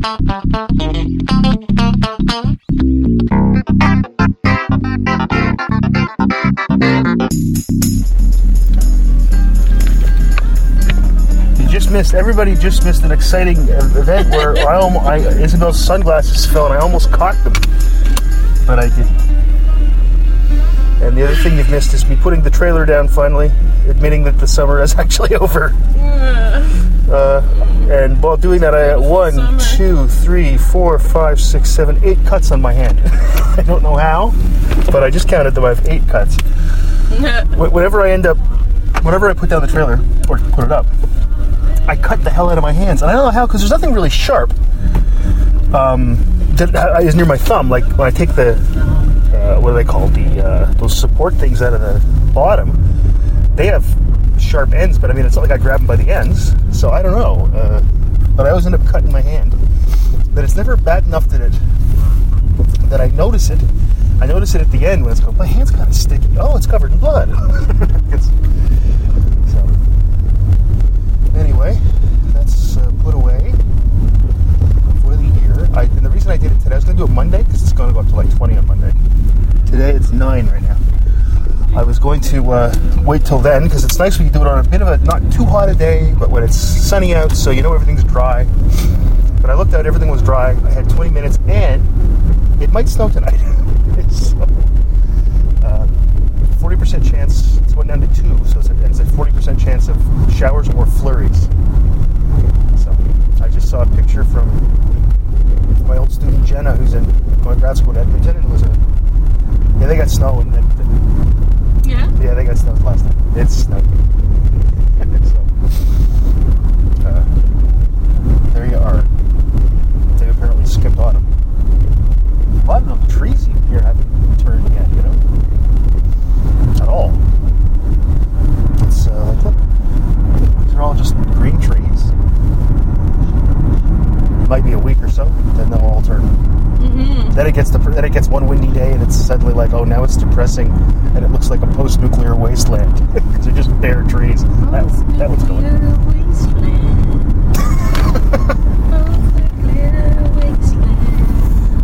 You just missed. Everybody just missed an exciting event where I almost, I, Isabel's sunglasses fell and I almost caught them, but I didn't. And the other thing you've missed is me putting the trailer down finally, admitting that the summer is actually over. Uh, and while doing that, I had one, two, three, four, five, six, seven, eight cuts on my hand. I don't know how, but I just counted them. I have eight cuts. Wh- Whenever I end up, whenever I put down the trailer or put it up, I cut the hell out of my hands, and I don't know how because there's nothing really sharp. Um, that uh, near my thumb. Like when I take the, uh, what do they call The uh, those support things out of the bottom. They have sharp ends, but I mean it's not like I grab them by the ends. So I don't know. Uh, but I always end up cutting my hand. But it's never bad enough that it that I notice it. I notice it at the end when it's going. My hand's kind of sticky. Oh, it's covered in blood. So anyway, that's uh, put away for the year. I, and the reason I did it today, I was going to do it Monday because it's going to go up to like 20 on Monday. Today it's 9 right now. I was going to uh, wait till then because it's nice when you do it on a bit of a not too hot a day, but when it's sunny out, so you know everything's dry. But I looked out, everything was dry. I had 20 minutes, and it might snow tonight. so, uh, 40% chance, it's went down to 2, so it's a, it's a 40% chance of showers or flurries. So I just saw a picture from my old student Jenna, who's in going to grad school at Edmonton, and it was a yeah, they got snow and it, Yeah. yeah, they got snow last time. It's snowed. so, uh, there you are. They apparently skipped autumn. A lot of the trees here haven't turned yet, you know? At all. It's uh, like, look, these are all just green trees. Might be a week or so, then they'll all turn. Mm-hmm. Then it gets dep- then it gets one windy day, and it's suddenly like, oh, now it's depressing, and it looks like a post-nuclear wasteland because they're just bare trees. That, that was going.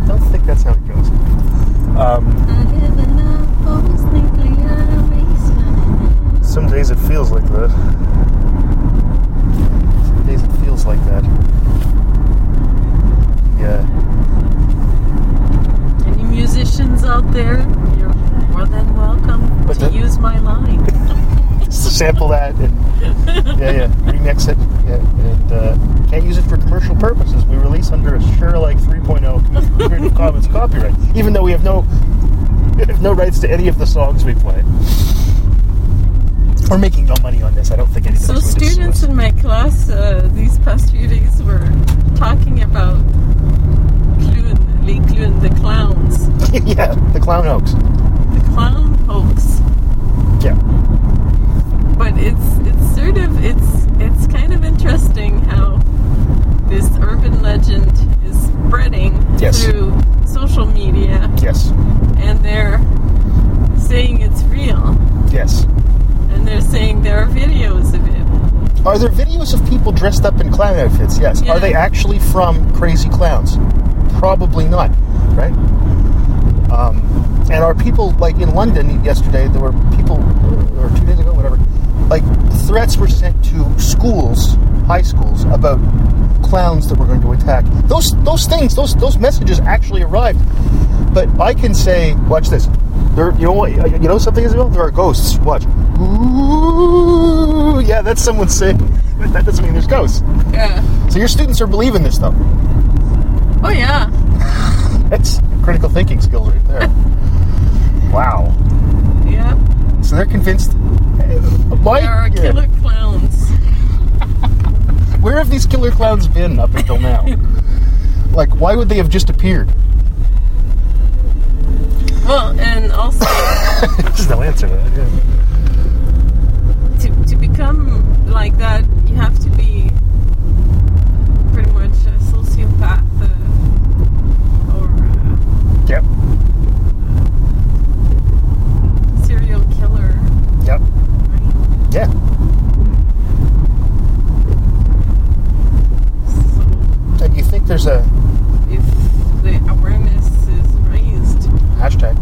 Don't think that's how it goes. Um, some days it feels like that. Some days it feels like that. Yeah. Any musicians out there? You're more than welcome But to the- use my line. Just sample that and yeah, yeah, remix it. Yeah, and uh, can't use it for commercial purposes. We release under a Share Alike 3.0 Creative Commons copyright, even though we have no we have no rights to any of the songs we play. We're making no money on this. I don't think anybody's So going to sue students in my class uh, these past few days were talking about Clune, Les Clune, the clowns, yeah, the clown hoax. the clown hoax. Yeah, But it's it's sort of it's it's kind of interesting how this urban legend is spreading Yes. through social media, yes, and they're saying it's real, yes. and they're saying there are videos of it. Are there videos of people dressed up in clown outfits? Yes. Yeah. Are they actually from Crazy Clowns? Probably not, right? Um, and are people like in London yesterday? There were people, or two days ago, whatever. Like threats were sent to schools, high schools, about clowns that were going to attack. Those those things, those those messages actually arrived. But I can say, watch this. There, you know what? You know something, Isabel? There are ghosts. Watch. Ooh, yeah, that's someone saying. That doesn't mean there's ghosts. Yeah. So your students are believing this stuff. Oh yeah. That's critical thinking skills right there. wow. Yeah. So they're convinced. Why? There are yeah. killer clowns. Where have these killer clowns been up until now? like, why would they have just appeared? Well, and also There's no answer to that. Yeah. to, to become like that, you have to be pretty much a sociopath uh, or Yep. a serial killer, Yep. right? Yeah. So, And you think there's there's a if the awareness is raised. hashtag.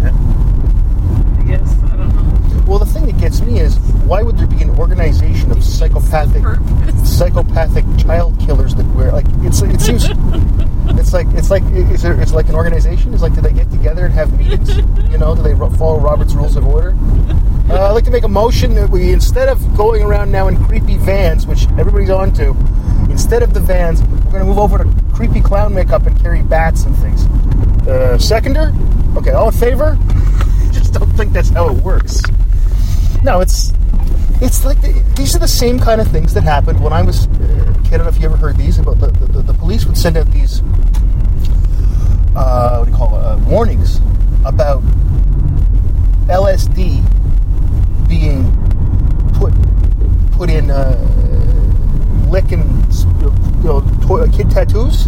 I guess I don't know. Well, the thing that gets me is why would there be an organization of psychopathic psychopathic child killers that wear like it's it seems it's like it's like is there it's like an organization? Is like do they get together and have meetings? You know do they follow Robert's rules of order? Uh, I'd like to make a motion that we instead of going around now in creepy vans which everybody's onto instead of the vans we're going to move over to creepy clown makeup and carry bats and things. Uh, seconder? Okay all in favor? Just don't think that's how it works. No it's it's like the, these are the same kind of things that happened when I was uh, a kid. I don't know if you ever heard these about the, the, the police would send out these uh, what do you call it, uh, warnings about LSD being put put in uh, lick and you know, to- kid tattoos,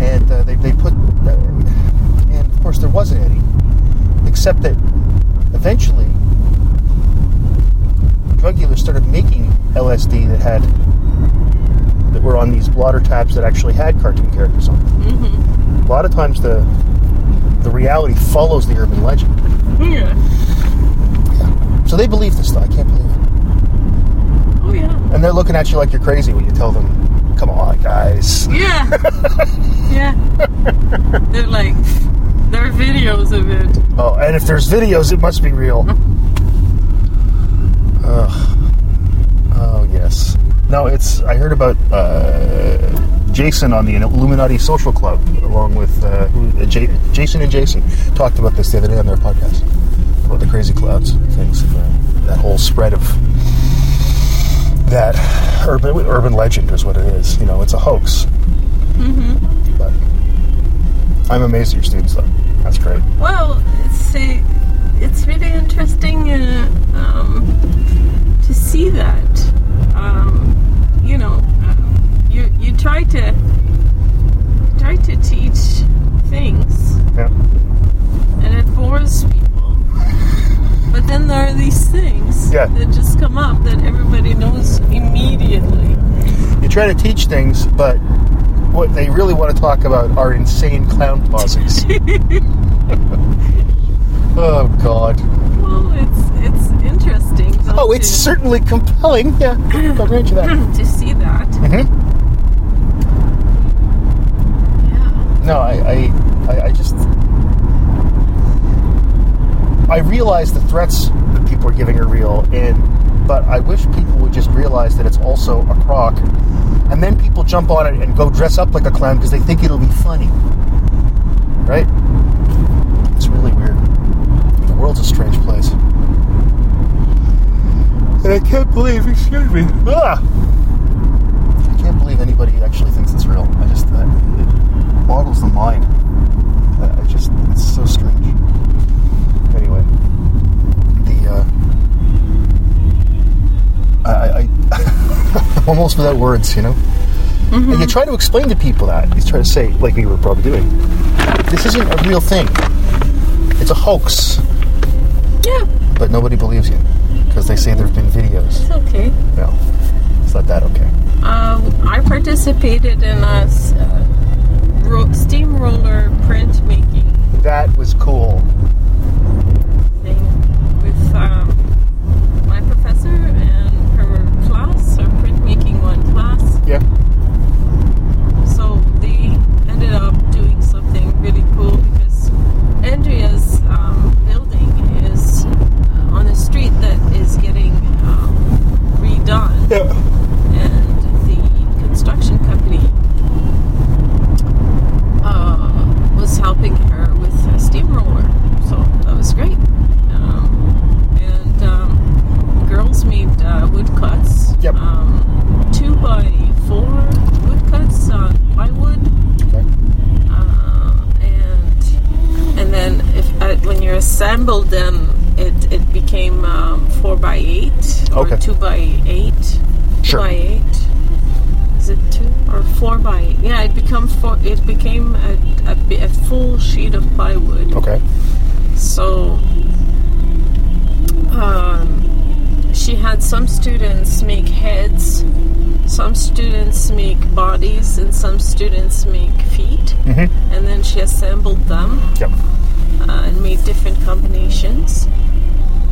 and uh, they, they put uh, and of course there wasn't any, except that eventually drug dealers started making LSD that had that were on these blotter tabs that actually had cartoon characters on them. Mm-hmm. A lot of times the the reality follows the urban legend. Yeah. So they believe this stuff. I can't believe it. Oh yeah. And they're looking at you like you're crazy when you tell them, "Come on, guys." Yeah. yeah. They're like, there are videos of it. Oh, and if there's videos, it must be real. Ugh. Oh yes. No, it's. I heard about uh, Jason on the Illuminati Social Club, along with uh, J- Jason and Jason talked about this the other day on their podcast about the crazy clouds things, uh, that whole spread of that urban urban legend is what it is. You know, it's a hoax. Mm-hmm. But I'm amazed at your students, though. That's great. Well, it's uh, it's really interesting uh, um, to see that. Um, you know, uh, you you try to try to teach things, Yeah. and it bores people. But then there are these things Yeah. that just come up that everybody knows immediately. You try to teach things, but what they really want to talk about are Insane Clown Posse. oh God! Well, it's it's interesting. though, Oh, it's to- certainly compelling. Yeah, I'll grant you that. to see that. hmm Yeah. No, I, I, I, I just, I realize the threats that people are giving are real, and but I wish people would just realize that it's also a crock, and then people jump on it and go dress up like a clown because they think it'll be funny, right? It's really weird. The world's a strange place, and I can't believe. Excuse me. Ah. I can't believe anybody actually thinks it's real. I just uh, it boggles the mind. I I just it's so strange. Anyway, the uh, I, I I'm almost without words, you know. And you try to explain to people that you try to say, like we were probably doing, this isn't a real thing. It's a hoax, Yeah, but nobody believes you because they say there've been videos. it's okay. No, it's not that okay. Um, I participated in a uh, ro- steamroller printmaking That was cool. thing with um, my professor and her class, our printmaking one class. Yeah. So they ended up doing something really cool because Andrea's um, building is uh, on a street that is getting um, redone. Yeah. and the construction company uh, was helping her with a steamroller. So that was great. Um, and um, girls made uh, woodcuts. Yep. Um, two by four woodcuts on plywood. Okay. Uh, and and then if uh, when you're assembled, then it, it became um, four by eight or Okay. two by eight. Sure. Two by eight. Is it two or four by eight? Yeah, it become four. It became a, a, a full sheet of plywood. Okay. So um, she had some students make heads some students make bodies and some students make feet, Mm-hmm. and then she assembled them Yep. uh, and made different combinations.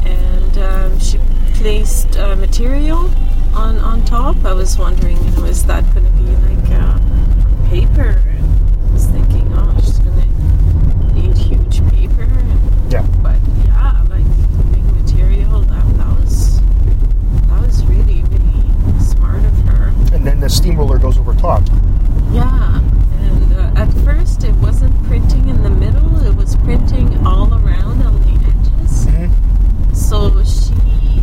And um, she placed uh, material on on top. I was wondering, you know, is that going to be like uh, paper? And I was thinking, oh, she's going to need huge paper. And, Yeah. but yeah, like big material. That that was that was really really smart of her. And then the steamroller goes over top. Yeah, and uh, at first it wasn't printing in the middle, it was printing all around on the edges. Mm-hmm. So she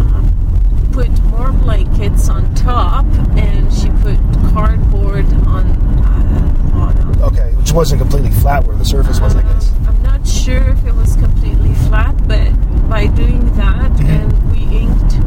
uh, put more blankets on top and she put cardboard on uh, bottom. Okay, which wasn't completely flat where the surface was, I guess. Uh, I'm not sure if it was completely flat, but by doing that Mhm. and we inked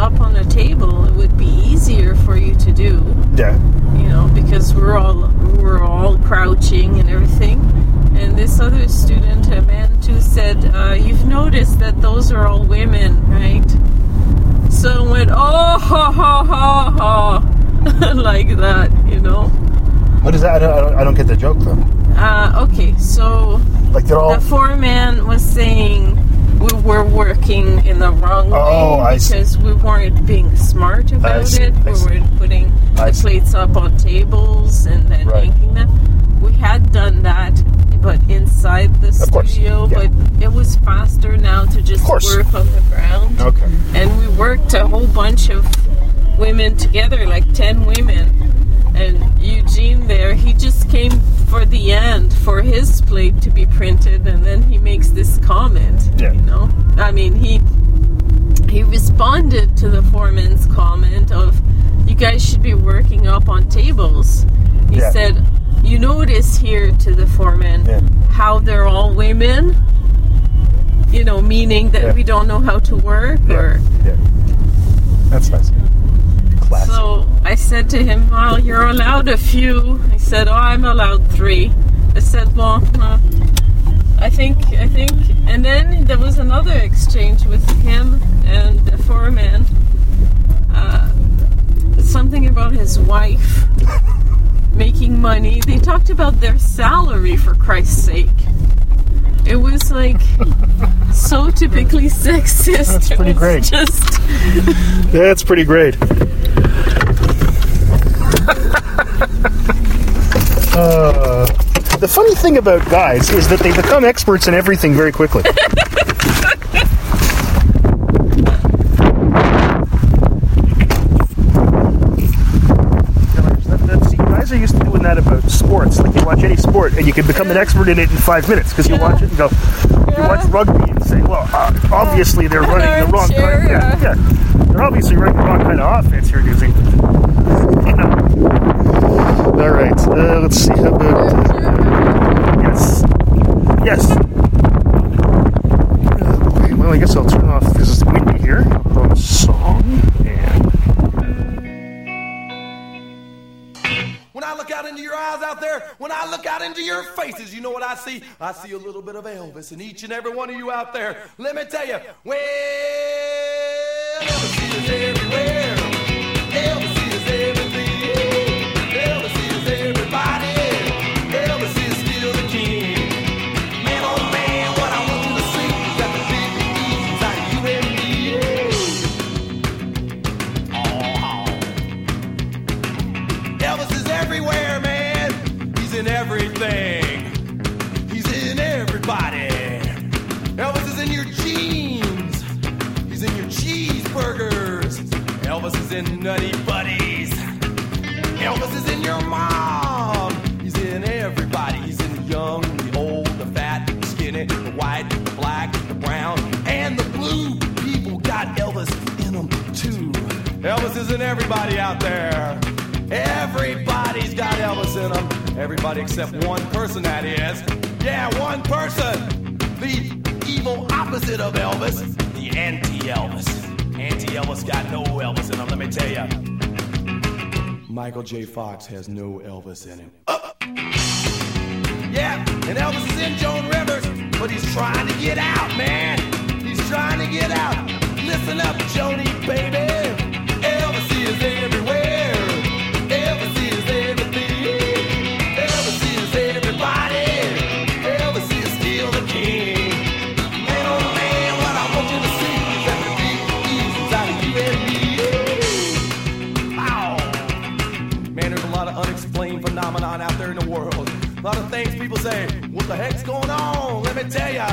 up on a table, it would be easier for you to do." Yeah. you know, because we're all we're all crouching and everything. And this other student, a man too, said, uh, "You've noticed that those are all women, right?" So I went, "Oh, ha ha ha ha," like that, you know. What is that? I don't, I don't, I don't get the joke though. Uh, okay, so Like they're all. the foreman was saying we were working in the wrong Oh, way because we weren't being smart about see, it. We weren't putting I the see. plates up on tables and then Right. them. We had done that, but inside the Of studio. yeah. But it was faster now to just work on the ground. Okay. And we worked a whole bunch of women together, like 10 women. And Eugene there, he just came for the end for his plate to be printed, and then he makes this comment. Yeah. You know? I mean, he he responded to the foreman's comment of, you guys should be working up on tables. He Yeah. said, you notice here to the foreman Yeah. how they're all women? You know, meaning that Yeah. we don't know how to work Yeah. or Yeah. That's nice. So I said to him, Well, you're allowed a few. He said, Oh, I'm allowed three. I said, Well, uh, I think, I think. And then there was another exchange with him and the foreman. Uh, something about his wife making money. They talked about their salary, for Christ's sake. It was like so typically sexist. That's pretty great. Just That's pretty great. Uh, the funny thing about guys is that they become experts in everything very quickly. sports. Like you watch any sport, and you can become an expert in it in five minutes because you Yeah. watch it and go. You watch rugby and say, well, uh, obviously they're running the wrong armchair, kind. Yeah, yeah. yeah, they're obviously running the wrong kind of offense here, using. Yeah. All right, uh, let's see. How about uh, yes, yes. Uh, okay, well, I guess I'll turn off. This is windy here. I look out into your eyes out there, when I look out into your faces, you know what I see? I see a little bit of Elvis in each and every one of you out there. Let me tell you, well, Elvis is everywhere. Elvis is in Nutty Buddies. Elvis is in your mom. He's in everybody. He's in the young, the old, the fat, the skinny, the white, the black, the brown, and the blue. People got Elvis in them too. Elvis is in everybody out there. Everybody's got Elvis in them. Everybody except one person, that is. Yeah, one person. The evil opposite of Elvis. The anti-Elvis. Anti-Elvis got no Elvis in him, let me tell ya. Michael J. Fox has no Elvis in him. Uh, yeah, and Elvis is in Joan Rivers, but he's trying to get out, man. He's trying to get out. Listen up, Joni, baby. Elvis is everywhere. Things people say, what the heck's going on? Let me tell ya.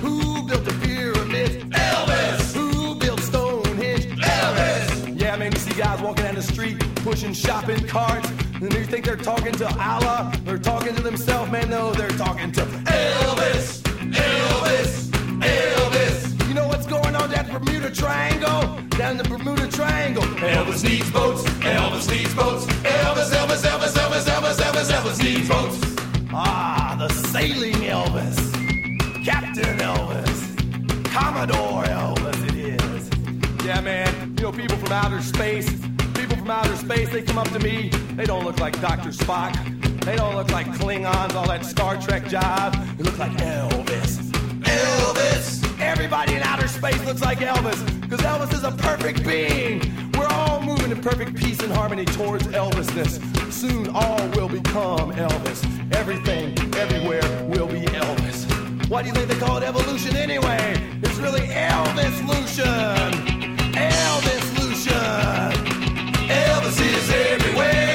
Who built the pyramids? Elvis. Who built Stonehenge? Elvis. Yeah, man, you see guys walking down the street pushing shopping carts, and you think they're talking to Allah? They're talking to themselves, man. No, they're talking to Elvis. Elvis. Elvis. You know what's going on down the Bermuda Triangle? Down the Bermuda Triangle. Elvis needs boats. Elvis needs boats. Elvis, Elvis, Elvis, Elvis, Elvis, Elvis, Elvis needs boats. Ah, the sailing Elvis. Captain Elvis. Commodore Elvis, it is. Yeah, man. You know, people from outer space, people from outer space, they come up to me. They don't look like Dr. Spock. They don't look like Klingons, all that Star Trek jive. They look like Elvis. Elvis! Everybody in outer space looks like Elvis, because Elvis is a perfect being. We're all moving in perfect peace and harmony towards Elvisness. Soon all will become Elvis. Everything, everywhere will be Elvis. Why do you think they call it evolution anyway? It's really Elvis-lution. Elvis-lution. Elvis is everywhere.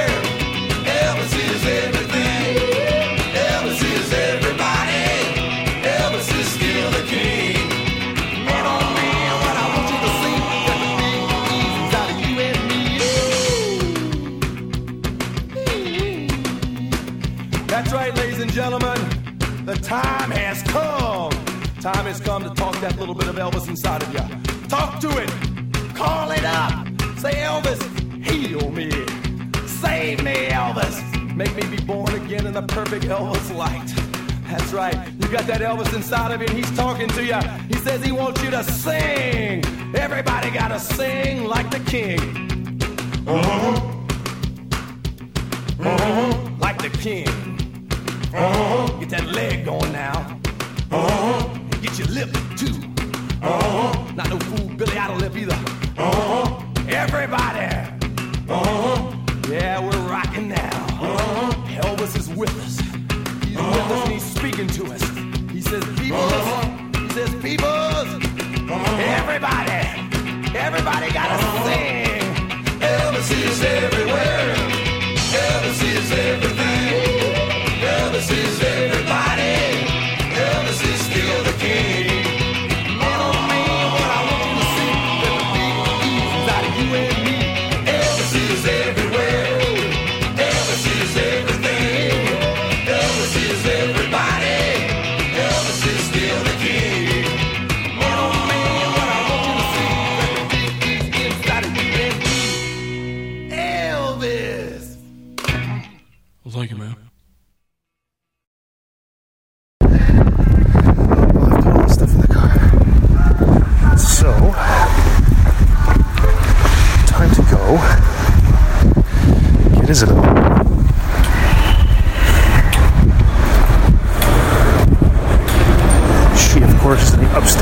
Inside of you, and he's talking to you. He says he wants you to sing. Everybody gotta sing like the king.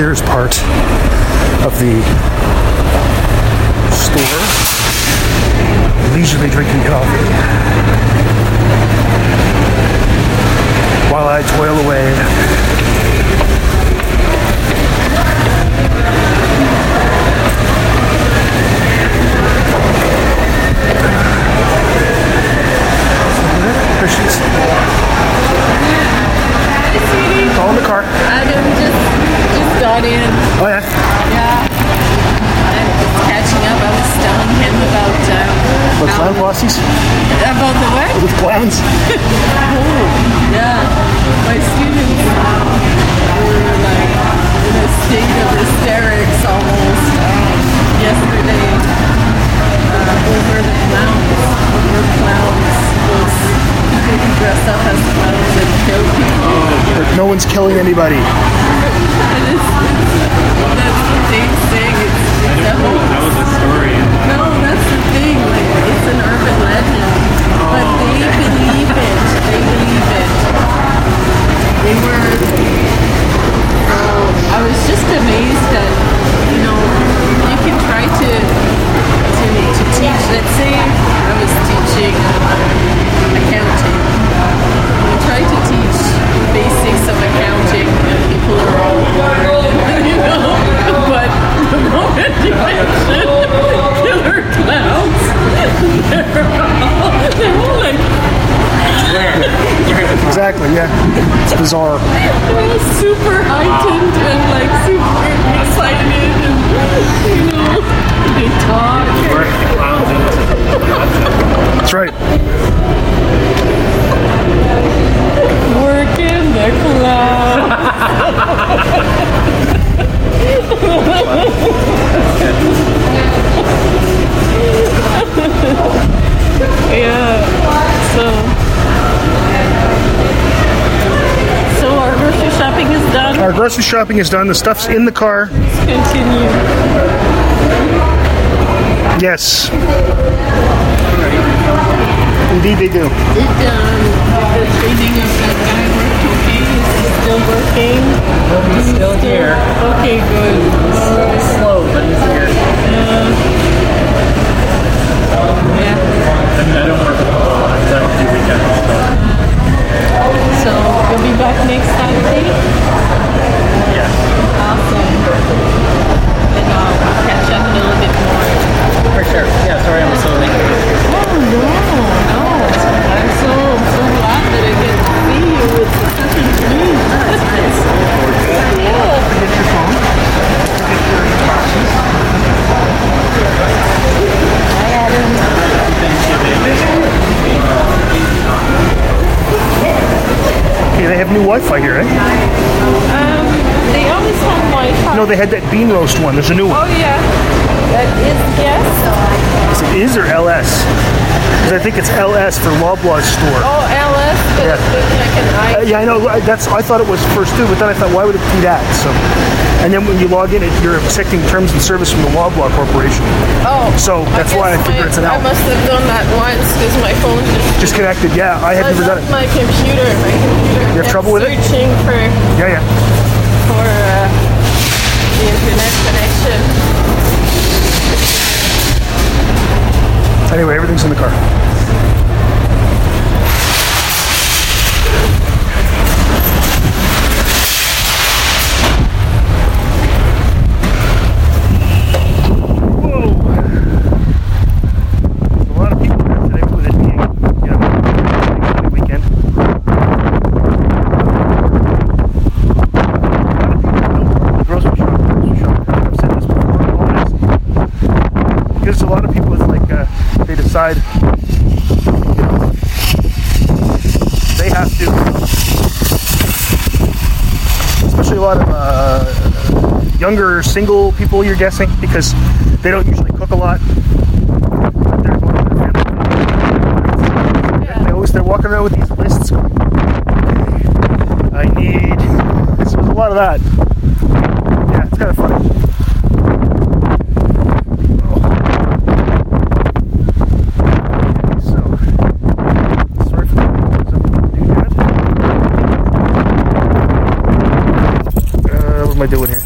Upstairs part of the Exactly, yeah. It's bizarre. they're all super heightened and like super excited, and you know they talk. That's right. Working the clown. yeah. So. So our grocery shopping is done. Our grocery shopping is done. The stuff's in the car. Continue. Yes. Indeed, they do. Did um, the training of that guy work okay? Is he still working? He's still here. Okay, good. Slow, but he's here. Yeah. I mean, I don't work because I don't do weekends. So you'll be back next Saturday? Yeah. Awesome. Then um, I'll catch up a little bit more. For sure. Yeah, sorry I'm so late. Oh no, no. I'm so so glad that I get to see you. It's such a dream. yeah. Hi Adam. Okay, they have new Wi-Fi here, eh? Um, they always have Wi-Fi. No, they had that bean roast one. There's a new one. Oh yeah. That is yes. Is it is or LS? Because I think it's LS for Loblaws store. Oh LS, Yeah. I. Uh, yeah, I know. I- That's I thought it was first too, but then I thought, why would it be that? So, and then when you log in, it, you're accepting terms and service from the Loblaw Corporation. Oh. So that's why I figured it's an I L. must have done that once because my phone just. Disconnected. Yeah, I had I never done it. My computer. My computer. You have trouble with it? Searching for Yeah, yeah. for uh, the internet connection. Anyway, everything's in the car. younger single people you're guessing because they don't usually cook a lot. Yeah. they always they're walking around with these lists okay, i need so there's a lot of that. Yeah it's kind of funny uh, am I doing here?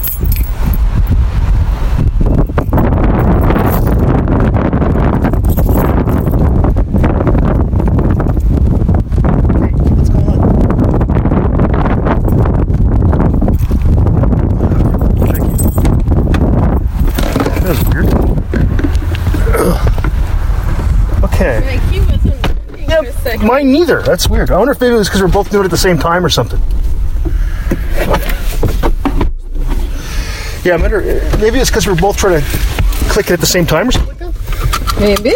For a Yep, second. mine neither. That's weird. I wonder if maybe it was because we're both doing it at the same time or something. Yeah, I wonder, maybe it's because we're both trying to click it at the same time or something like that. Maybe.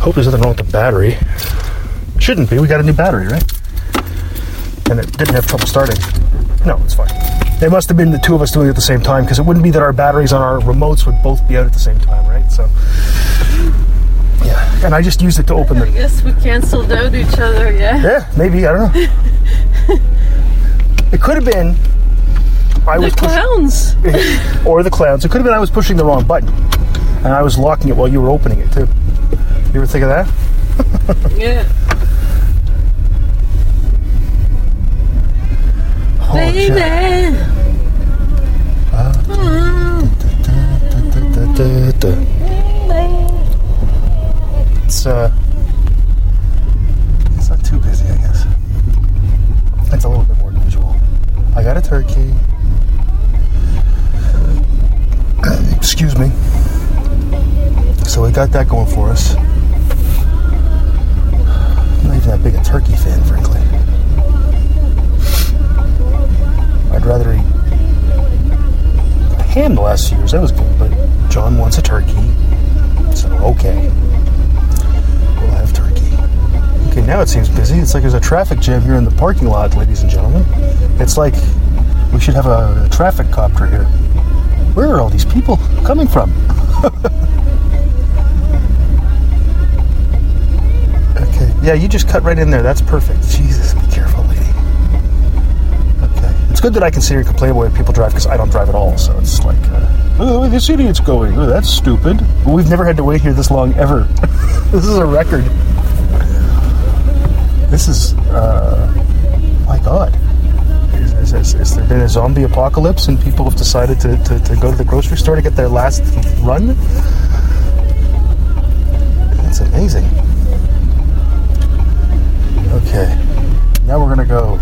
Hope there's nothing wrong with the battery. Shouldn't be. We got a new battery, right? And it didn't have trouble starting. No, it's fine. It must have been the two of us doing it at the same time because it wouldn't be that our batteries on our remotes would both be out at the same time, right? So. And I just used it to open I the. guess we canceled out each other, yeah? Yeah, maybe. I don't know. it could have been. I The was clowns. or the clowns. It could have been I was pushing the wrong button, and I was locking it while you were opening it too. You ever think of that? Yeah. Oh. Baby. Ah. Ah. Da, da, da. It's uh, it's not too busy, I guess. It's a little bit more than usual. I got a turkey. Excuse me. So we got that going for us. I'm not even that big a turkey fan, frankly. I'd rather eat ham the last few years. That was good, but John wants a turkey, so okay. Okay, now it seems busy. It's like there's a traffic jam here in the parking lot, ladies and gentlemen. It's like we should have a traffic copter here. Where are all these people coming from? okay, yeah, you just cut right in there. That's perfect. Jesus, be careful, lady. Okay. It's good that I can sit here and complain about people drive because I don't drive at all. So it's like, uh, oh, this idiot's going. Oh, that's stupid. We've never had to wait here this long ever. this is a record. This is, uh, my God. Is, is, has there been a zombie apocalypse and people have decided to, to, to go to the grocery store to get their last run? That's amazing. Okay. Now we're to go.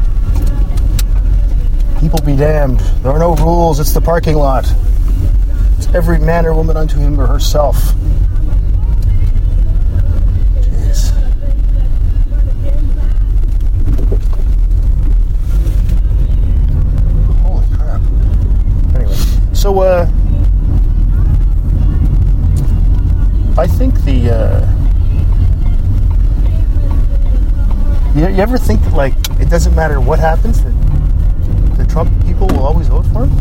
People be damned. There are no rules. It's the parking lot. It's every man or woman unto him or herself. So, uh, I think the, uh, you, you ever think that, like, it doesn't matter what happens, that the Trump people will always vote for him?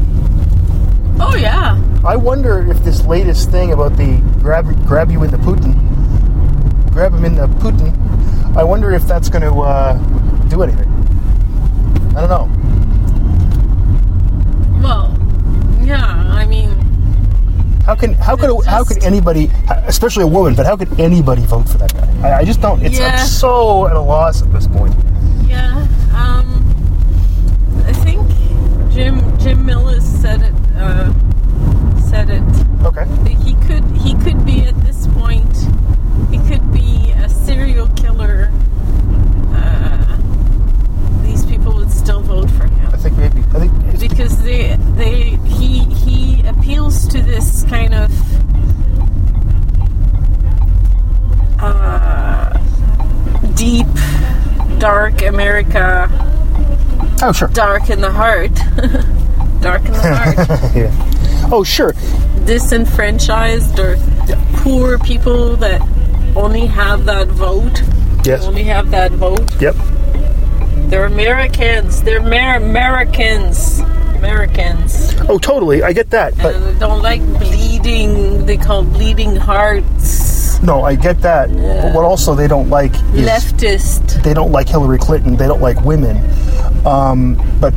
Oh, yeah. I wonder if this latest thing about the grab grab you in the Putin, grab him in the Putin, I wonder if that's going to uh, do anything. I don't know. Well, yeah, I mean, How can how could It's how could anybody, especially a woman, but how could anybody vote for that guy? I, I just don't. It's Yeah. I'm so at a loss at this point. yeah. Um, I think Jim Jim Millis said it. Uh, said it. Okay. He could he could be at this point. He could be a serial killer. Uh, these people would still vote for him. I think maybe. I think because they they this kind of uh, deep dark America oh sure. dark in the heart dark in the heart yeah. Oh sure. disenfranchised or poor people that only have that vote Yes. only have that vote Yep. they're Americans they're Mer- Americans Americans Oh totally. I get that, but. and they don't like bleeding. They call bleeding hearts. No, I get that. But what also they don't like is Leftist. they don't like Hillary Clinton. They don't like women. Um, but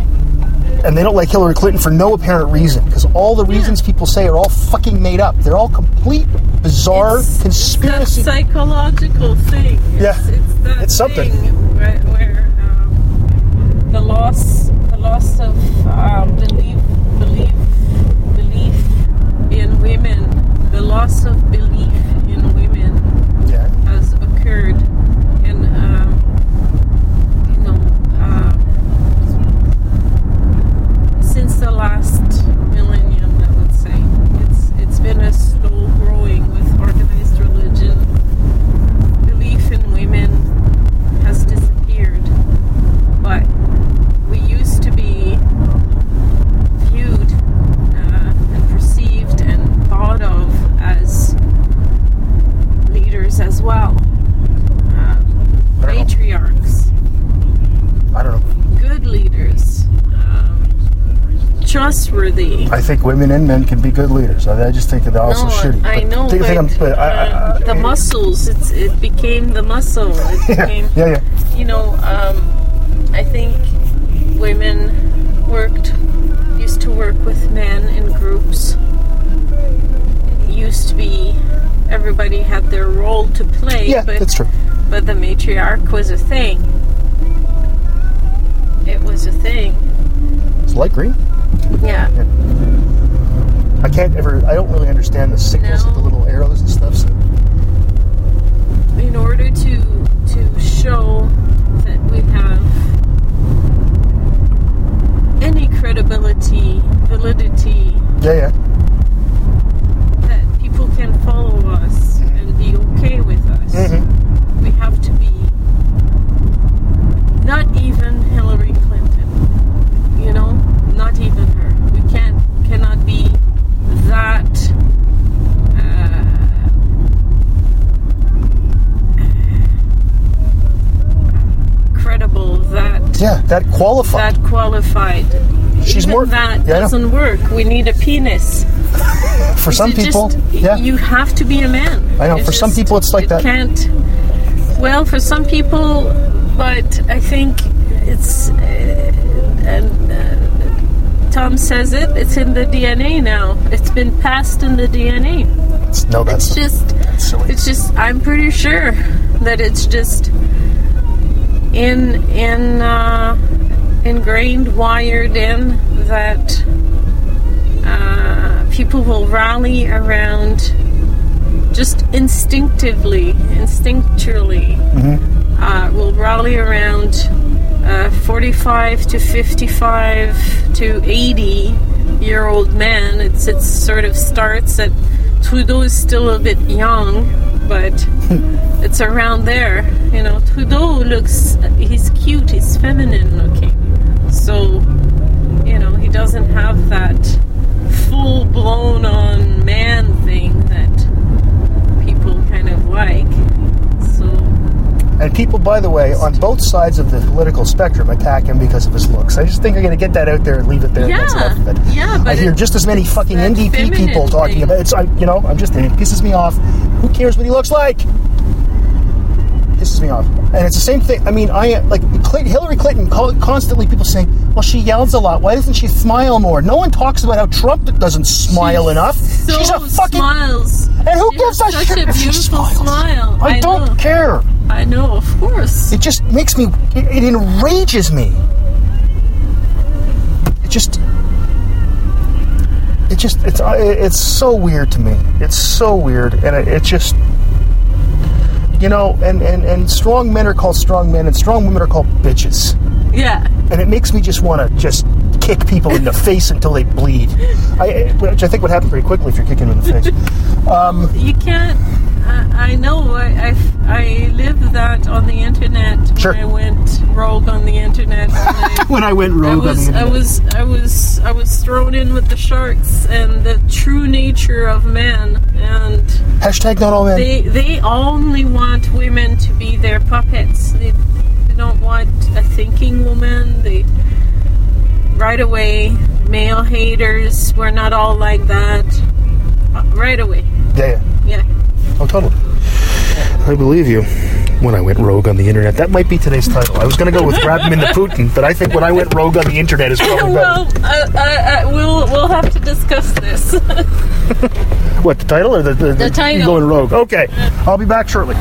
and they don't like Hillary Clinton for no apparent reason because all the reasons people say are all fucking made up. They're all complete bizarre It's conspiracy. That psychological thing. It's, Yeah. it's, that It's something. thing where, where um, the loss, loss of um, belief, belief, belief in women, the loss of belief in women yeah. has occurred in, um, you know, uh, since the last millennium, I would say. It's it's been a slow growing with organized religion. Belief in women has disappeared, but we used to be viewed uh, and perceived and thought of as leaders as well. Uh, I don't know. matriarchs, I don't know. good leaders, um, trustworthy. I think women and men can be good leaders. I, I just think that they're also no, shitty. I But know, think- but, think but I- I- uh, the muscles, it's, it became the muscle. It yeah, became, yeah, yeah. you know, um, I think women worked, used to work with men in groups. It used to be everybody had their role to play, Yeah, but that's true. but the matriarch was a thing. It was a thing. It's light green. Yeah. I can't ever. I don't really understand the sickness of the little arrows and stuff. So In order to to show that we have any credibility, validity, yeah, yeah. that people can follow us and be okay with us, Mhm. we have to be not even Hillary Clinton. You know, not even her. We can't cannot be that uh, credible, that Yeah, that qualified. that qualified. She's Even more- that yeah, doesn't work. We need a penis. For some people, just- yeah. you have to be a man. I know, for some people it's like it that. Can't. Well, for some people, but I think it's uh, and uh, Tom says it. It's in the DNA now. It's been passed in the DNA. It's- no, that's It's just. silly. It's just. I'm pretty sure that it's just in in uh, ingrained, wired in that uh, people will rally around just instinctively, instinctually, uh, will rally around uh, 45 to 55 to 80 year old men. It's it sort of starts at Trudeau is still a bit young, but it's around there. You know, Trudeau looks he's cute, he's feminine looking. So, you know, he doesn't have that full blown on man thing that people kind of like. And people, by the way, on both sides of the political spectrum attack him because of his looks. I just think I'm going to get that out there and leave it there. That's Yeah, enough of it. yeah, but I hear just as many fucking NDP people talking thing. about it's. I, you know, I'm just it pisses me off. Who cares what he looks like? Pisses me off. And it's the same thing. I mean, I like Cl- Hillary Clinton. co- Constantly, people saying, "Well, she yells a lot. Why doesn't she smile more?" No one talks about how Trump doesn't smile She's enough. So She's a fucking. smiles. And who She gives a shit a if she beautiful smile. I, I don't know. care. I know, of course. It just makes me. It, it enrages me. It just. It just. It's. uh, It's so weird to me. It's so weird, and it, it just. You know, and, and, and strong men are called strong men, and strong women are called bitches. Yeah. And it makes me just want to just kick people in the face until they bleed. I, which I think would happen pretty quickly if you're kicking them in the face. Um, You can't. I, I know. I, I, I lived that on the internet when Sure. I went rogue on the internet. I, when I went I rogue on was, I was, I was, I was thrown in with the sharks and the true nature of men, and Hashtag not all men. they they only want women to be their puppets. They, they don't want a thinking woman. They right away male haters. We're not all like that. Uh, right away, yeah, totally. I believe you. When I went rogue on the internet, that might be today's title. I was going to go with grab him in the Putin, but I think when I went rogue on the internet is probably better. well, uh, uh, uh, we'll we'll have to discuss this. What the title or the the, The title. you Going rogue. Okay, I'll be back shortly.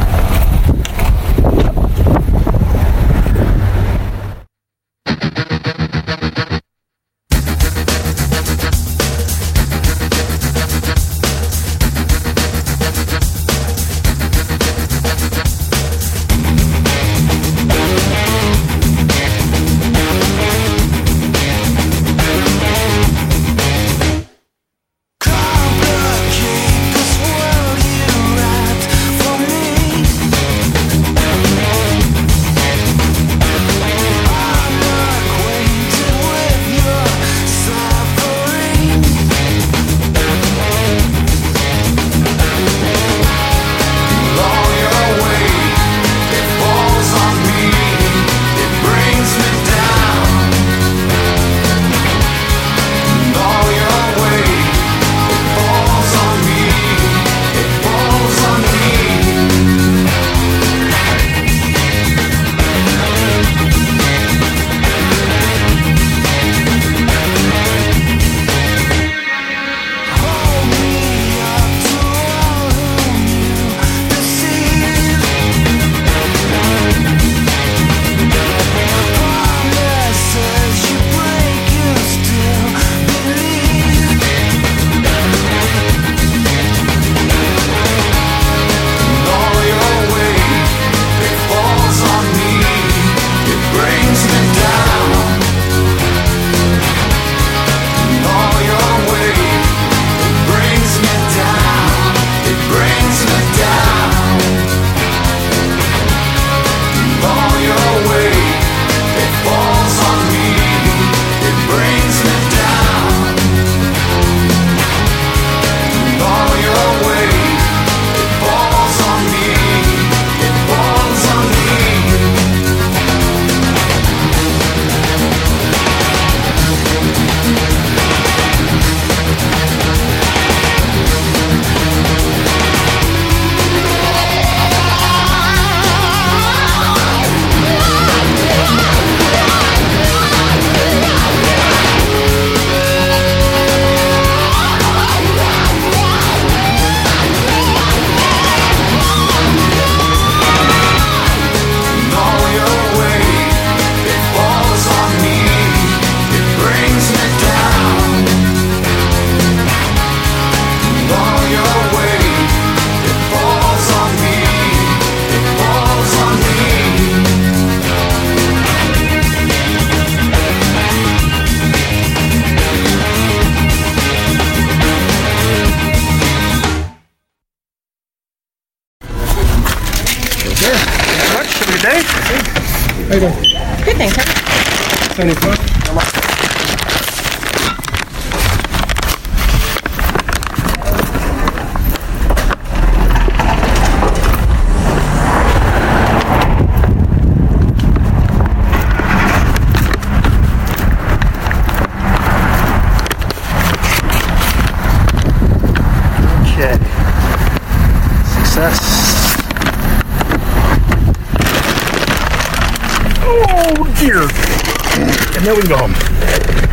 Dear. And then we can go home.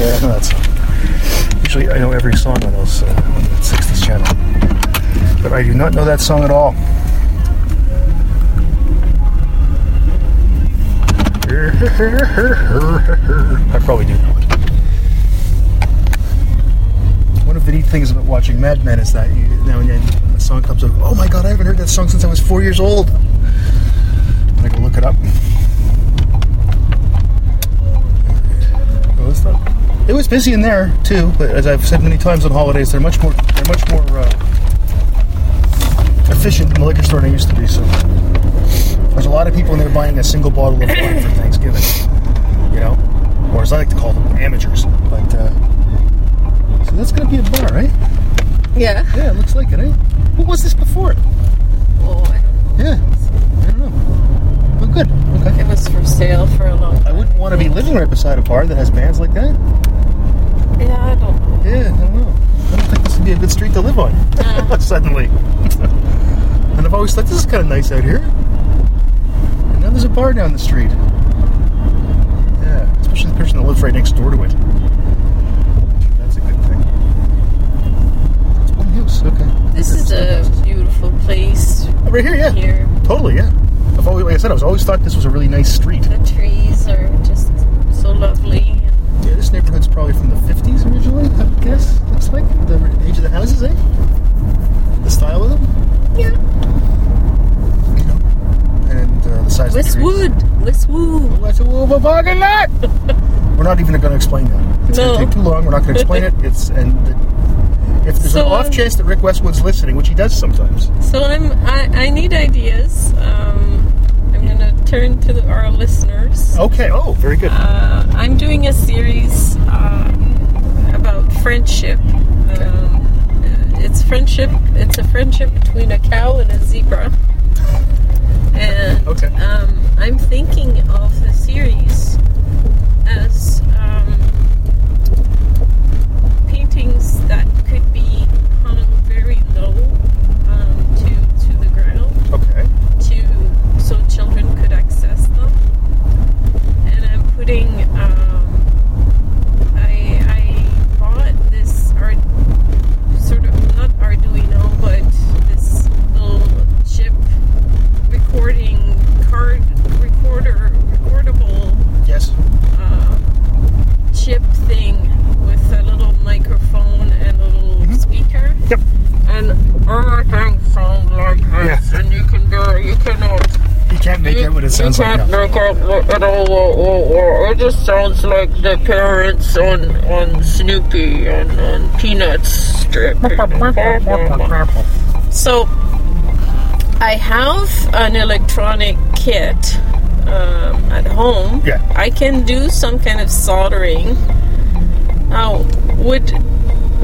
Okay, I know that song. Usually I know every song on those uh, on the 60s channel. But I do not know that song at all. I probably do know it. One of the neat things about watching Mad Men is that you, now and then a song comes up, oh my god, I haven't heard that song since I was four years old. And I go look it up. Oh, it's not. It was busy in there too, but as I've said many times on holidays, they're much more they're much more uh, efficient than the liquor store than they used to be. So there's a lot of people in there buying a single bottle of wine for Thanksgiving. You know, or as I like to call them, amateurs. But uh, so that's gonna be a bar, right? Yeah. Yeah, it looks like it, eh? What was this before? Oh, I don't know. Yeah, I don't know. But good. Okay. It was for sale for a long I wouldn't want to be living right beside a bar that has bands like that. Yeah, I don't know. Yeah, I don't know. I don't think this would be a good street to live on. Suddenly. and I've always thought this is kind of nice out here. And now there's a bar down the street. Yeah, especially the person that lives right next door to it. That's a good thing. That's one house. Okay. This is a beautiful place Oh, right here. Yeah. here. Totally. Yeah. I've always, like I said, I was always thought this was a really nice street. The trees are just so lovely. Yeah, this neighborhood's probably from the 50s originally, I would guess. Looks like the age of the houses, eh? The style of them, Yeah. you know, and uh, the size of the. Westwood. Westwood. A Wolva parking lot? We're not even going to explain that. It's No. going to take too long. We're not going to explain it. It's and the, if there's So, an off um, chance that Rick Westwood's listening, which he does sometimes. So I'm. I, I need ideas. Um, I'm gonna turn to the, our listeners. Okay. Oh, very good. Uh, I'm doing a series uh, about friendship. Um, it's friendship. It's a friendship between a cow and a zebra. And Okay. um, I'm thinking of the series as um, paintings that could be hung very low um, to to the ground Okay. to so children could access them. And I'm putting um, I I bought this art sort of not Arduino but this little chip recording card recorder recordable Yes. uh, chip thing with a little microphone and a little speaker. Yep. And everything sounds like this, Yeah. and you can do it. you cannot You can't make out what it sounds you can't now. make out what it all or, or, or it just sounds like the parents on on Snoopy and on Peanuts strip. so I have an electronic kit um, at home. Yeah. I can do some kind of soldering. Now, would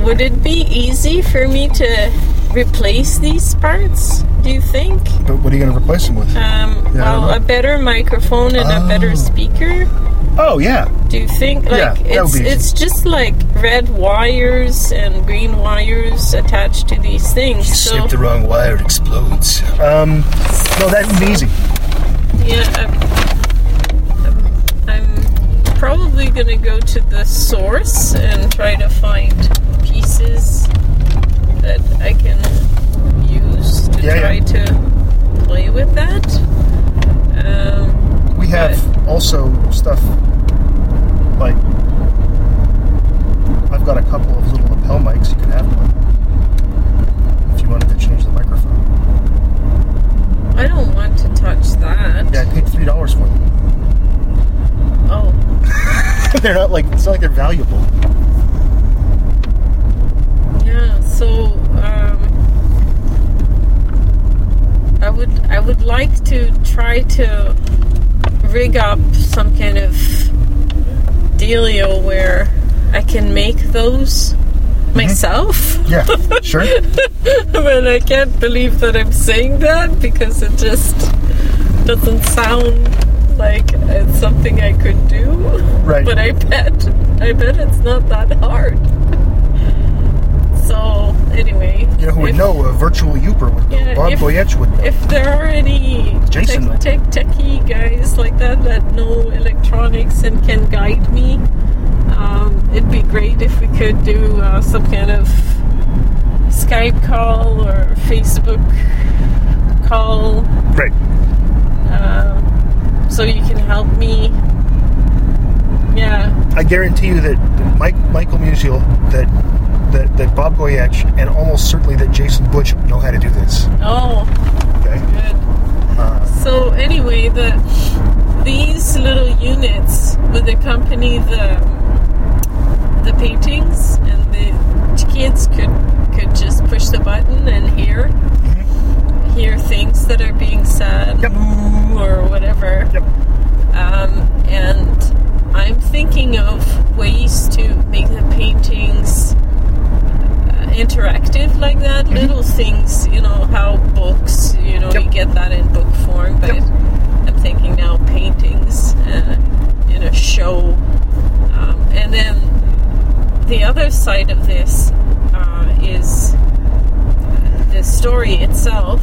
would it be easy for me to replace these parts? Do you think? But what are you going to replace them with? Um, Yeah, well, a better microphone and a Oh. better speaker. Oh yeah. Do you think? Like Yeah, it's it's just like red wires and green wires attached to these things. So if the wrong wire, it explodes. Um, no, that would be easy. yeah, I'm, I'm, I'm probably gonna go to the source and try to find pieces that I can use to Yeah, yeah. try to play with that. Um, We have also stuff like I've got a couple of little lapel mics. You can have one if you wanted to change the microphone. I don't want to touch that. Yeah, I paid three dollars for them. Oh. they're not like it's not like they're valuable. Yeah, so um, I would I would like to try to rig up some kind of dealio where I can make those myself. Yeah, sure. but I can't believe that I'm saying that because it just doesn't sound like it's something I could do. Right. But I bet I bet it's not that hard. So anyway, You know who would know? A virtual Uper would know. Yeah, Bob if- Boyech would know. If there are any Jason tech, tech, techie guys like that that know electronics and can guide me, um, it'd be great if we could do uh, some kind of Skype call or Facebook call right. um, so you can help me. Yeah, I guarantee you that Mike Michael Musial, that that that Bob Goyech, and almost certainly that Jason Butch know how to do this. oh, Okay. good. So anyway, the these little units would accompany the the paintings, and the kids could could just push the button and hear hear things that are being said Yep. Or whatever. Yep. Um, and I'm thinking of ways to make the paintings uh, interactive like that. Little things, you know, how books, you know, Mm-hmm. Yep. you get that in book form, but Yep. I'm thinking now paintings uh, in a show. Um, and then the other side of this uh, is the story itself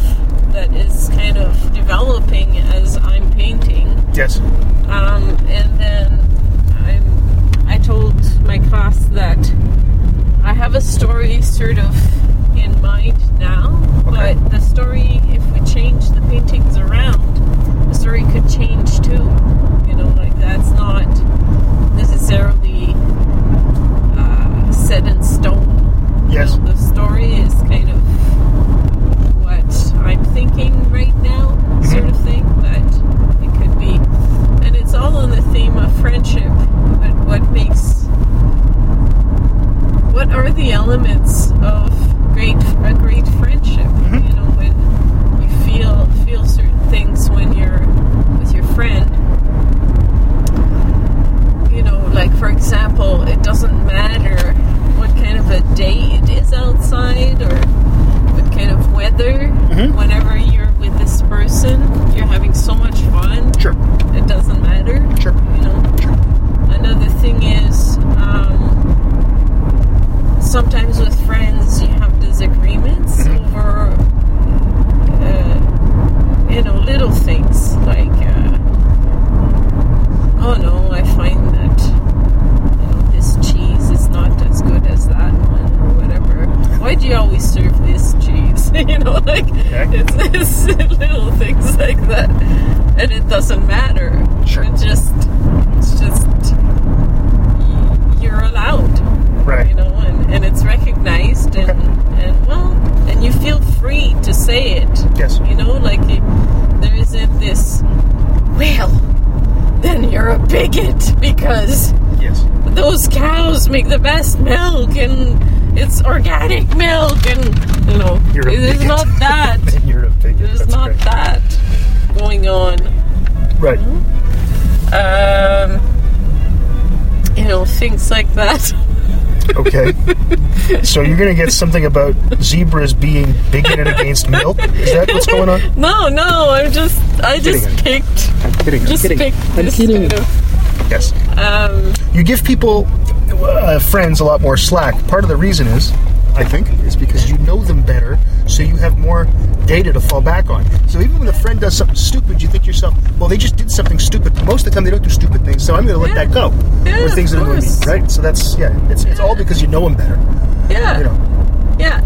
that is kind of developing as I'm painting. Yes. Um, and then I'm, I told my class that I have a story sort of in mind now, Okay. but the story, if we change the paintings around, the story could change too. You know, like that's not necessarily uh, set in stone. Yes. You know, the story is kind of what I'm thinking right now, Mm-hmm. sort of thing, but it could be. And it's all on the theme of friendship. But what makes. What are the elements of great a great friendship? Mm-hmm. You know, when you feel feel certain things when you're with your friend. You know, like for example, it doesn't matter what kind of a day it is outside or what kind of weather. Mm-hmm. Whenever you're with this person, you're having so much fun. Sure. It doesn't matter. Sure. You know. Another thing is, um, sometimes with friends you have disagreements Mm-hmm. over, uh, you know, little things like, uh, oh no, I find that you know, this cheese is not as good as that one or whatever. Why do you always serve this cheese? you know, like it's, it's little things like that, and it doesn't matter. Sure. It just, it's just y- you're allowed Right. you know, and, and it's recognized, and, and well, and you feel free to say it. Yes. You know, like you, there isn't this, well, then you're a bigot because Yes. those cows make the best milk and it's organic milk, and you know, You're a there's bigot. not that. And you're a bigot. There's That's not great. that going on. Right. Um, you know, things like that. Okay. so you're gonna get something about zebras being bigoted against milk? Is that what's going on? No, no, I'm just, I just Kidding. picked, I'm kidding. I'm just kidding. picked I'm kidding. kind of, Yes. um, You give people, uh, friends, a lot more slack. Part of the reason is, I think, is because you know them better, so you have more data to fall back on. So even when a friend does something stupid, you think to yourself, well, they just did something stupid. Most of the time, they don't do stupid things, so I'm going to let Yeah. that go. Yeah, or things that annoy me, right? So that's yeah, it's it's all because you know them better. yeah, You know, yeah.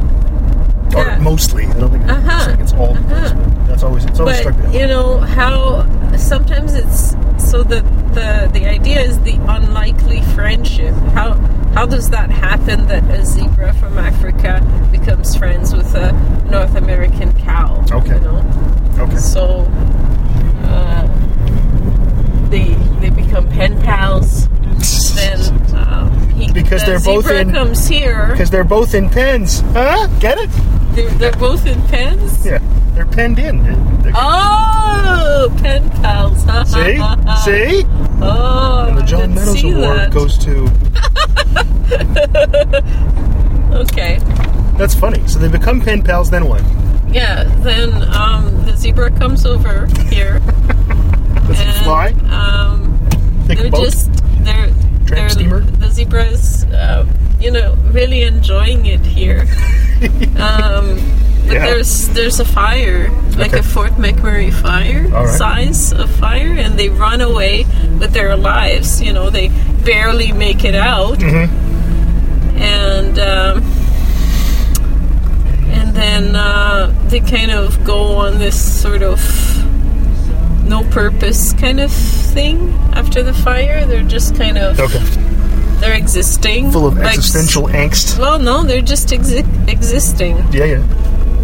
or Yeah. mostly. I don't think Uh-huh. it's all. because, but That's always it's always struck But me. you know how sometimes it's so the the the idea is the unlikely friendship. How how does that happen that a zebra from Africa becomes friends with a North American cow? Okay. You know? Okay. So uh, they they become pen pals. Then um, he, Because the they're both in- comes here. Because they're both in pens, huh? Get it? They're, they're both in pens. Yeah, they're penned in. They're- Oh, pen pals. See, see. Oh, And the John Meadows Award that. goes to. Okay. That's funny. So they become pen pals. Then what? Yeah. Then um, the zebra comes over here. Does it and, fly? Um, they're boat? just they're they're the zebras. Uh, you know, really enjoying it here. um, but Yeah. there's there's a fire, like Okay. a Fort McMurray fire right. size of fire, and they run away with their lives. You know, they barely make it out, Mm-hmm. and um, and then uh, they kind of go on this sort of no purpose kind of thing after the fire. They're just kind of Okay. they're existing, Full of like- existential angst. Well, no, they're just exi- existing. Yeah, yeah.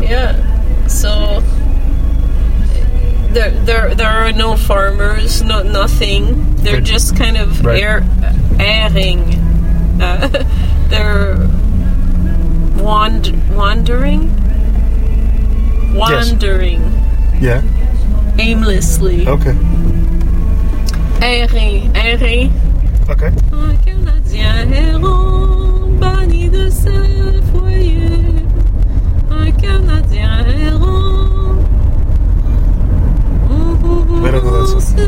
Yeah. So there, there, there are no farmers, no nothing. They're just kind of Right. air, airing uh, they're wand- wandering, wandering Yeah. Aimlessly. Okay. Errer, errer. Okay. Un Canadien errant, banni de ce foyer. Un Canadien errant. I don't know that song.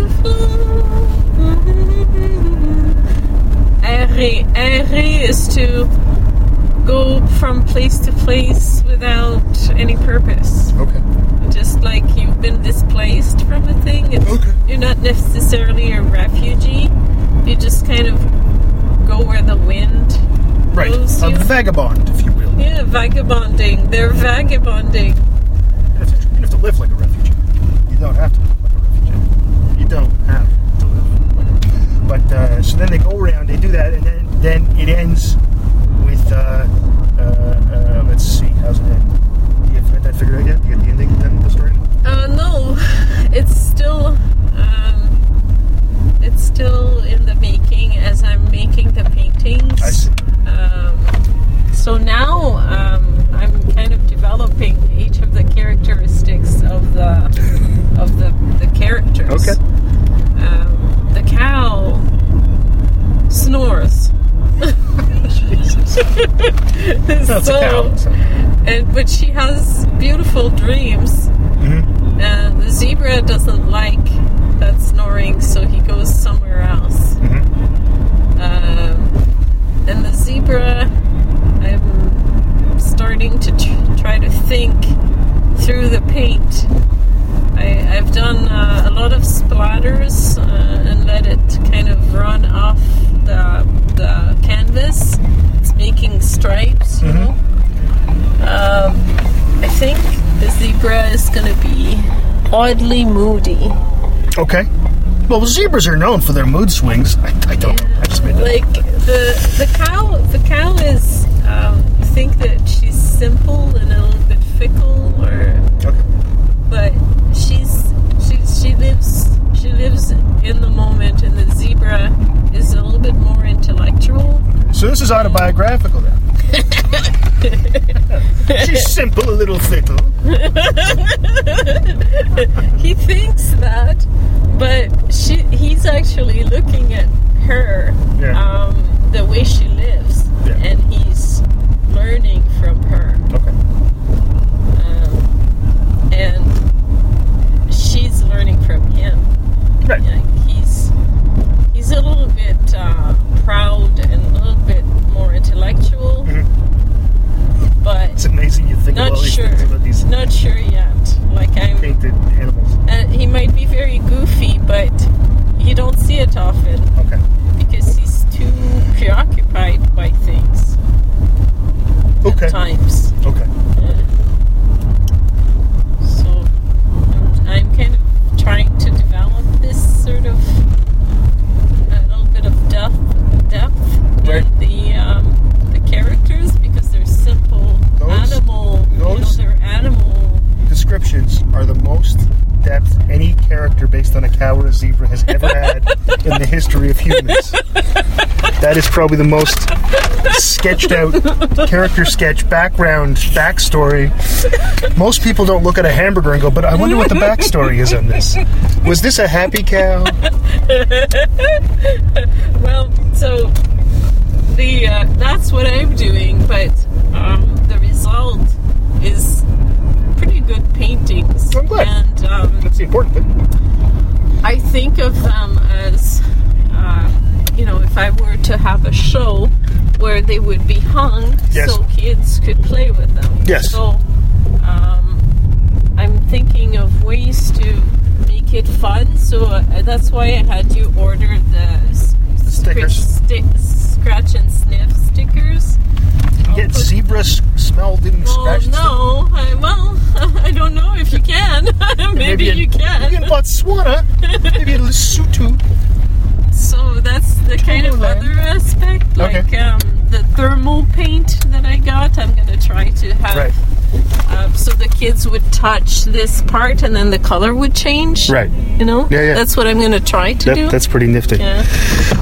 Errer, errer is to go from place to place without any purpose. Okay. Just like you've been displaced from a thing. It's, Okay. You're not necessarily a refugee. You just kind of go where the wind Right. blows A you. vagabond, if you will. Yeah, vagabonding. They're vagabonding. you have to live like a refugee. You don't have to live like a refugee. You don't have to live. Like a, but uh, so then they go around, they do that, and then then it ends with uh, uh, uh, let's see, how's it end? That figured out yet? You get the ending then the story? Uh, no, it's still, um, it's still in the making as I'm making the paintings. I see. Um, so now um, I'm kind of developing each of the characteristics of the of the the characters. Okay. Um, the cow snores. Jesus. That's So- a cow. And but she has beautiful dreams. Mhm. And the zebra doesn't like that snoring, so he goes somewhere else. Mhm. Um, and the zebra, I'm starting to tr- try to think through the paint. I, I've done uh, a lot of splatters uh, and let it kind of run off the, the canvas. It's making stripes, oddly moody. Okay. Well, zebras are known for their mood swings. I, I don't know. I just made that. up. Like the the cow, the cow is. Um, think that she's simple and a little bit fickle, or Okay. but she's she she lives she lives in the moment, and the zebra is a little bit more intellectual. So this is autobiographical then. She's simple, a little fickle. He thinks that, but she he's actually looking at her, Yeah. um, the way she lives, Yeah. and he's learning from her. Okay. um, and she's learning from him. Right. Like he's he's a little bit uh, proud and a little intellectual, but It's amazing you think of not all these sure. things about these Not sure yet. Like I'm, painted animals. uh, he might be very goofy, but you don't see it often Okay. because he's too preoccupied by things Okay. at times. Okay. So I'm, kind of trying to develop this sort of a little bit of depth, depth Right. in the um, the characters because they're simple Those- animal. you know, those- they're animal. Descriptions are the most depth any character based on a cow or a zebra has ever had in the history of humans. That is probably the most sketched out character sketch, background, backstory. Most people don't look at a hamburger and go, but I wonder what the backstory is on this. Was this a happy cow? Well, so the uh, that's what I'm doing, but um, the result is pretty good paintings. I'm glad. And um, That's the important thing. I think of them as, uh, you know, if I were to have a show where they would be hung Yes. so kids could play with them. Yes. So um, I'm thinking of ways to make it fun. So uh, that's why I had you order the Stickers. sti- scratch and sniff stickers. Get zebra smelled and Well, scratched. no. I, well, I don't know if you can. Maybe, in- you can. Maybe in Botswana. maybe in Lesotho. So that's the kind of Tomorrowland. other aspect, like Okay. um, the thermal paint that I got. I'm gonna try to have Right. um, so the kids would touch this part and then the color would change. Right. You know. Yeah, yeah. That's what I'm gonna try to do. That's pretty nifty. yeah.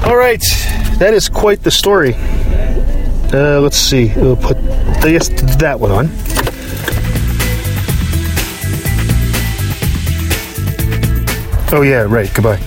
All right, that is quite the story. Uh, let's see. We'll put guess that one on. Oh yeah, right. Goodbye.